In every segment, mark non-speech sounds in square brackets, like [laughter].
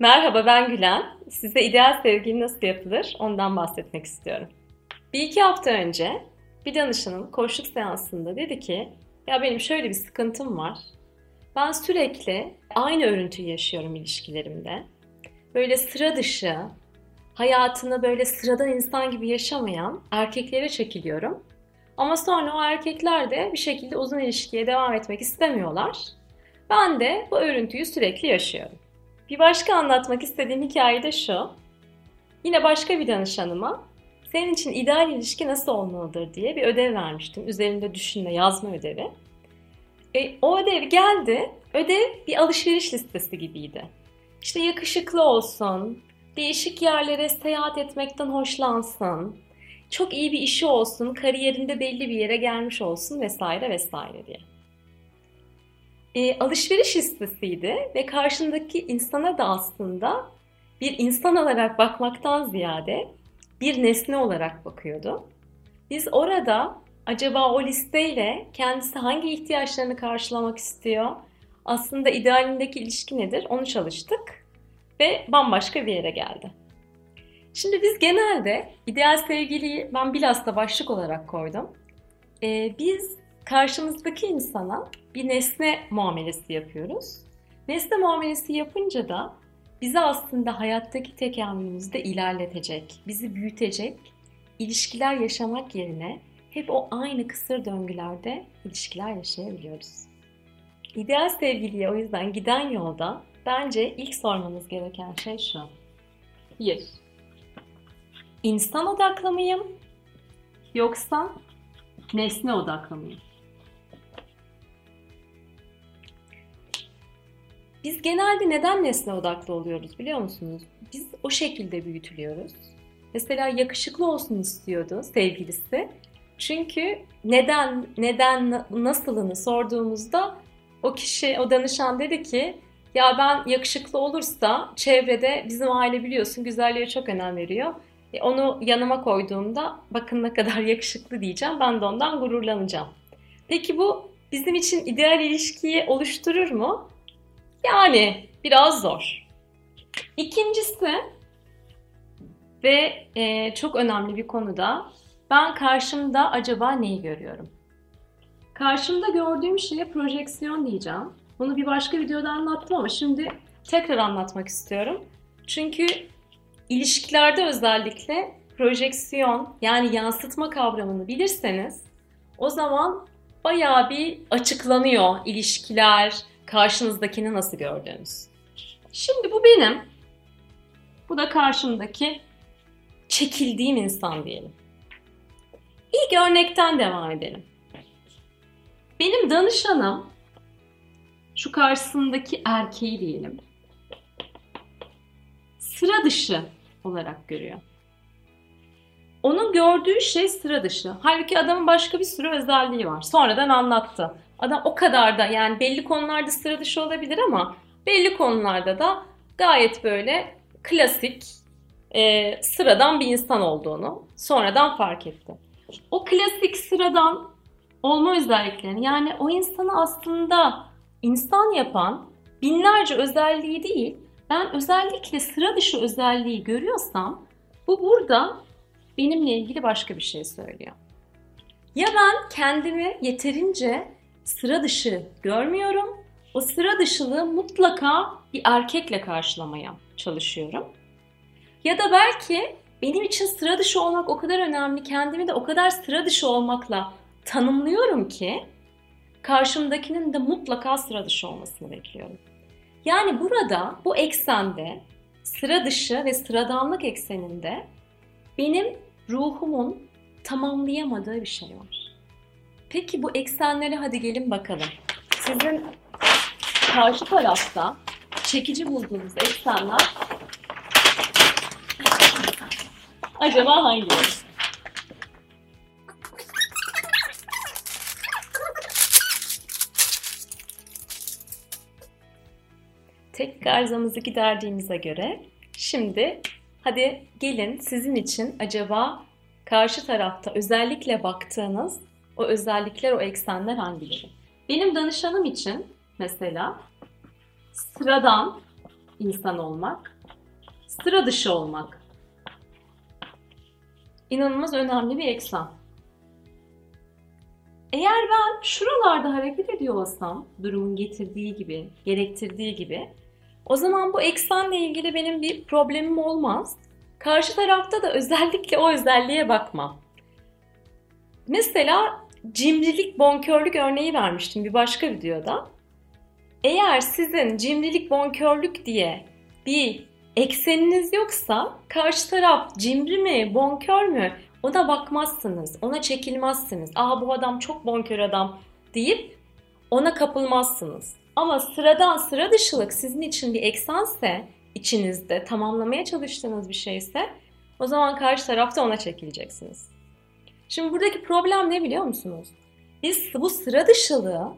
Merhaba ben Gülen. Size ideal sevgili nasıl yapılır ondan bahsetmek istiyorum. Bir iki hafta önce bir danışanım koşluk seansında dedi ki ya benim şöyle bir sıkıntım var. Ben sürekli aynı örüntüyü yaşıyorum ilişkilerimde. Böyle sıra dışı, hayatını böyle sıradan insan gibi yaşamayan erkeklere çekiliyorum. Ama sonra o erkekler de bir şekilde uzun ilişkiye devam etmek istemiyorlar. Ben de bu örüntüyü sürekli yaşıyorum. Bir başka anlatmak istediğim hikaye de şu. Yine başka bir danışanıma senin için ideal ilişki nasıl olmalıdır diye bir ödev vermiştim. Üzerinde düşünme, yazma ödevi. E, o ödev geldi. Ödev bir alışveriş listesi gibiydi. İşte yakışıklı olsun, değişik yerlere seyahat etmekten hoşlansın, çok iyi bir işi olsun, kariyerinde belli bir yere gelmiş olsun vesaire vesaire diye. E, alışveriş listesiydi ve karşındaki insana da aslında bir insan olarak bakmaktan ziyade bir nesne olarak bakıyordu. Biz orada acaba o listeyle kendisi hangi ihtiyaçlarını karşılamak istiyor, aslında idealindeki ilişki nedir onu çalıştık ve bambaşka bir yere geldi. Şimdi biz genelde ideal sevgiliyi ben bilhassa başlık olarak koydum. Ee, biz karşımızdaki insana bir nesne muamelesi yapıyoruz. Nesne muamelesi yapınca da bizi aslında hayattaki tekamülümüzde ilerletecek, bizi büyütecek ilişkiler yaşamak yerine hep o aynı kısır döngülerde ilişkiler yaşayabiliyoruz. İdeal sevgiliye o yüzden giden yolda bence ilk sormamız gereken şey şu. 1. İnsan odaklı mıyım? Yoksa nesne odaklı mıyım? Biz genelde neden nesne odaklı oluyoruz biliyor musunuz? Biz o şekilde büyütülüyoruz. Mesela yakışıklı olsun istiyordu sevgilisi. Çünkü neden, neden, nasılını sorduğumuzda o kişi, o danışan dedi ki ya ben yakışıklı olursa çevrede bizim aile biliyorsun güzelliğe çok önem veriyor. E, onu yanıma koyduğumda bakın ne kadar [laughs] yakışıklı diyeceğim. Ben de ondan gururlanacağım. Peki bu bizim için ideal ilişkiyi oluşturur mu? Yani biraz zor. İkincisi ve e, çok önemli bir konuda ben karşımda acaba neyi görüyorum? Karşımda gördüğüm şeye projeksiyon diyeceğim. Bunu bir başka videoda anlattım ama şimdi tekrar anlatmak istiyorum. Çünkü ilişkilerde özellikle projeksiyon yani yansıtma kavramını bilirseniz o zaman bayağı bir açıklanıyor ilişkiler, karşınızdakini nasıl gördüğünüz. Şimdi bu benim. Bu da karşımdaki çekildiğim insan diyelim. İlk örnekten devam edelim. Benim danışanım şu karşısındaki erkeği diyelim. Sıra dışı olarak görüyor. Onun gördüğü şey sıra dışı. Halbuki adamın başka bir sürü özelliği var. Sonradan anlattı. Adam o kadar da yani belli konularda sıra dışı olabilir ama belli konularda da gayet böyle klasik, e, sıradan bir insan olduğunu sonradan fark etti. O klasik sıradan olma özelliklerini yani o insanı aslında insan yapan binlerce özelliği değil, ben özellikle sıra dışı özelliği görüyorsam bu burada benimle ilgili başka bir şey söylüyor. Ya ben kendimi yeterince sıra dışı görmüyorum. O sıra dışılığı mutlaka bir erkekle karşılamaya çalışıyorum. Ya da belki benim için sıra dışı olmak o kadar önemli, kendimi de o kadar sıra dışı olmakla tanımlıyorum ki karşımdakinin de mutlaka sıra dışı olmasını bekliyorum. Yani burada bu eksende sıra dışı ve sıradanlık ekseninde benim ruhumun tamamlayamadığı bir şey var. Peki bu eksenlere hadi gelin bakalım. Sizin karşı tarafta çekici bulduğunuz eksenler acaba hangileri? Tek arızamızı giderdiğimize göre şimdi hadi gelin sizin için acaba karşı tarafta özellikle baktığınız o özellikler, o eksenler hangileri? Benim danışanım için mesela sıradan insan olmak, sıra dışı olmak. İnanılmaz önemli bir eksen. Eğer ben şuralarda hareket ediyor olsam, durumun getirdiği gibi, gerektirdiği gibi, o zaman bu eksenle ilgili benim bir problemim olmaz. Karşı tarafta da özellikle o özelliğe bakmam. Mesela cimrilik, bonkörlük örneği vermiştim bir başka videoda. Eğer sizin cimrilik, bonkörlük diye bir ekseniniz yoksa karşı taraf cimri mi, bonkör mü ona bakmazsınız, ona çekilmezsiniz. Aa bu adam çok bonkör adam deyip ona kapılmazsınız. Ama sıradan sıra dışılık sizin için bir eksense, içinizde tamamlamaya çalıştığınız bir şeyse o zaman karşı tarafta ona çekileceksiniz. Şimdi buradaki problem ne biliyor musunuz? Biz bu sıra dışılığı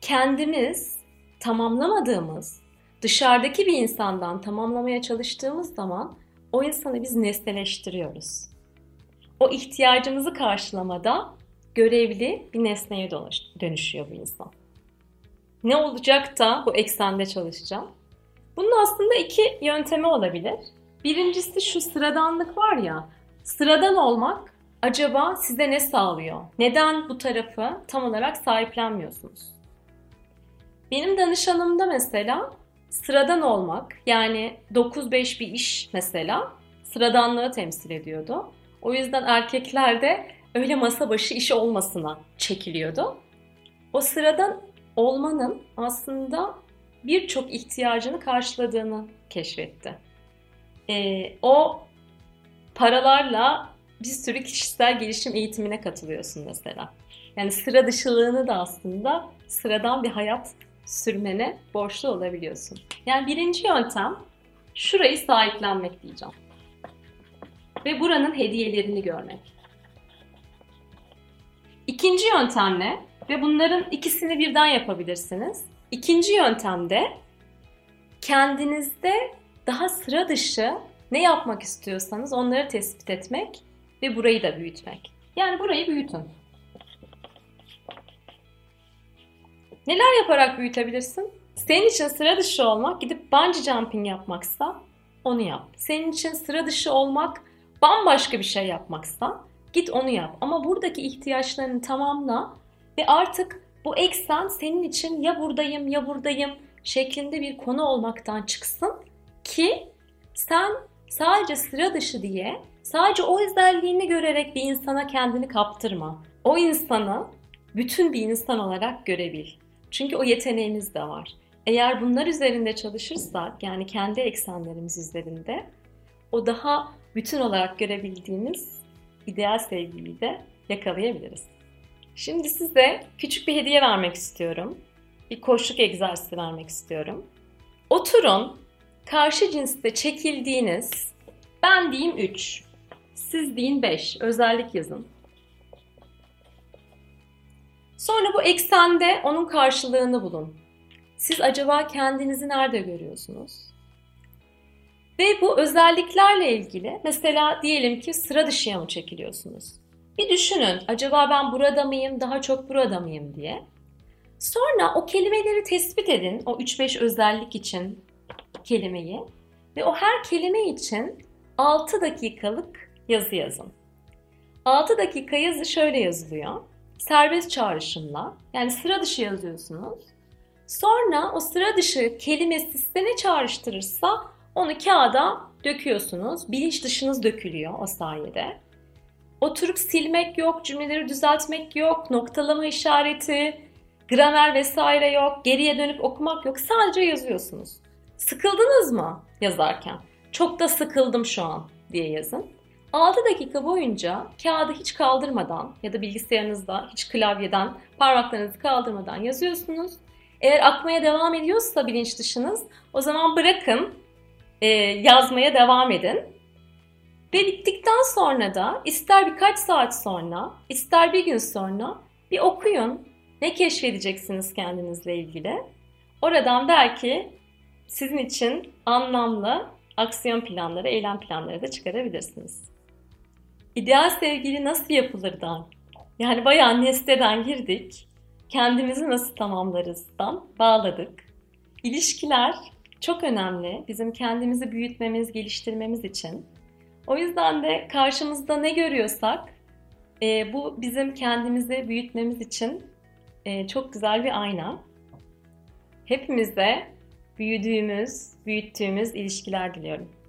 kendimiz tamamlamadığımız, dışarıdaki bir insandan tamamlamaya çalıştığımız zaman o insanı biz nesneleştiriyoruz. O ihtiyacımızı karşılamada görevli bir nesneye dönüşüyor bu insan. Ne olacak da bu eksende çalışacağım? Bunun aslında iki yöntemi olabilir. Birincisi şu sıradanlık var ya, sıradan olmak acaba size ne sağlıyor? Neden bu tarafı tam olarak sahiplenmiyorsunuz? Benim danışanımda mesela sıradan olmak yani 9-5 bir iş mesela sıradanlığı temsil ediyordu. O yüzden erkeklerde öyle masa başı iş olmasına çekiliyordu. O sıradan olmanın aslında birçok ihtiyacını karşıladığını keşfetti. Ee, o paralarla bir sürü kişisel gelişim eğitimine katılıyorsun mesela. Yani sıra dışılığını da aslında sıradan bir hayat sürmene borçlu olabiliyorsun. Yani birinci yöntem şurayı sahiplenmek diyeceğim. Ve buranın hediyelerini görmek. İkinci yöntem ne? Ve bunların ikisini birden yapabilirsiniz. İkinci yöntemde kendinizde daha sıra dışı ne yapmak istiyorsanız onları tespit etmek ve burayı da büyütmek. Yani burayı büyütün. Neler yaparak büyütebilirsin? Senin için sıra dışı olmak gidip bungee jumping yapmaksa onu yap. Senin için sıra dışı olmak bambaşka bir şey yapmaksa git onu yap. Ama buradaki ihtiyaçlarını tamamla ve artık bu eksen senin için ya buradayım ya buradayım şeklinde bir konu olmaktan çıksın ki sen sadece sıra dışı diye sadece o özelliğini görerek bir insana kendini kaptırma. O insanı bütün bir insan olarak görebil. Çünkü o yeteneğimiz de var. Eğer bunlar üzerinde çalışırsak yani kendi eksenlerimiz üzerinde o daha bütün olarak görebildiğimiz ideal sevgiliyi de yakalayabiliriz. Şimdi size küçük bir hediye vermek istiyorum. Bir koşluk egzersizi vermek istiyorum. Oturun, karşı cinste çekildiğiniz, ben diyeyim 3, siz deyin 5, özellik yazın. Sonra bu eksende onun karşılığını bulun. Siz acaba kendinizi nerede görüyorsunuz? Ve bu özelliklerle ilgili mesela diyelim ki sıra dışıya mı çekiliyorsunuz? Bir düşünün acaba ben burada mıyım, daha çok burada mıyım diye. Sonra o kelimeleri tespit edin, o 3-5 özellik için kelimeyi ve o her kelime için 6 dakikalık yazı yazın. 6 dakika yazı şöyle yazılıyor. Serbest çağrışımla yani sıra dışı yazıyorsunuz. Sonra o sıra dışı kelimesi size ne çağrıştırırsa onu kağıda döküyorsunuz. Bilinç dışınız dökülüyor o sayede. Oturup silmek yok, cümleleri düzeltmek yok, noktalama işareti, gramer vesaire yok, geriye dönüp okumak yok. Sadece yazıyorsunuz. Sıkıldınız mı yazarken? Çok da sıkıldım şu an diye yazın. 6 dakika boyunca kağıdı hiç kaldırmadan ya da bilgisayarınızda hiç klavyeden parmaklarınızı kaldırmadan yazıyorsunuz. Eğer akmaya devam ediyorsa bilinç dışınız o zaman bırakın e, yazmaya devam edin. Ve bittikten sonra da ister birkaç saat sonra, ister bir gün sonra bir okuyun. Ne keşfedeceksiniz kendinizle ilgili? Oradan belki sizin için anlamlı aksiyon planları, eylem planları da çıkarabilirsiniz. İdeal sevgili nasıl yapılırdan? Yani bayağı nesneden girdik. Kendimizi nasıl tamamlarızdan bağladık. İlişkiler çok önemli bizim kendimizi büyütmemiz, geliştirmemiz için. O yüzden de karşımızda ne görüyorsak e, bu bizim kendimizi büyütmemiz için e, çok güzel bir ayna. Hepimize büyüdüğümüz, büyüttüğümüz ilişkiler diliyorum.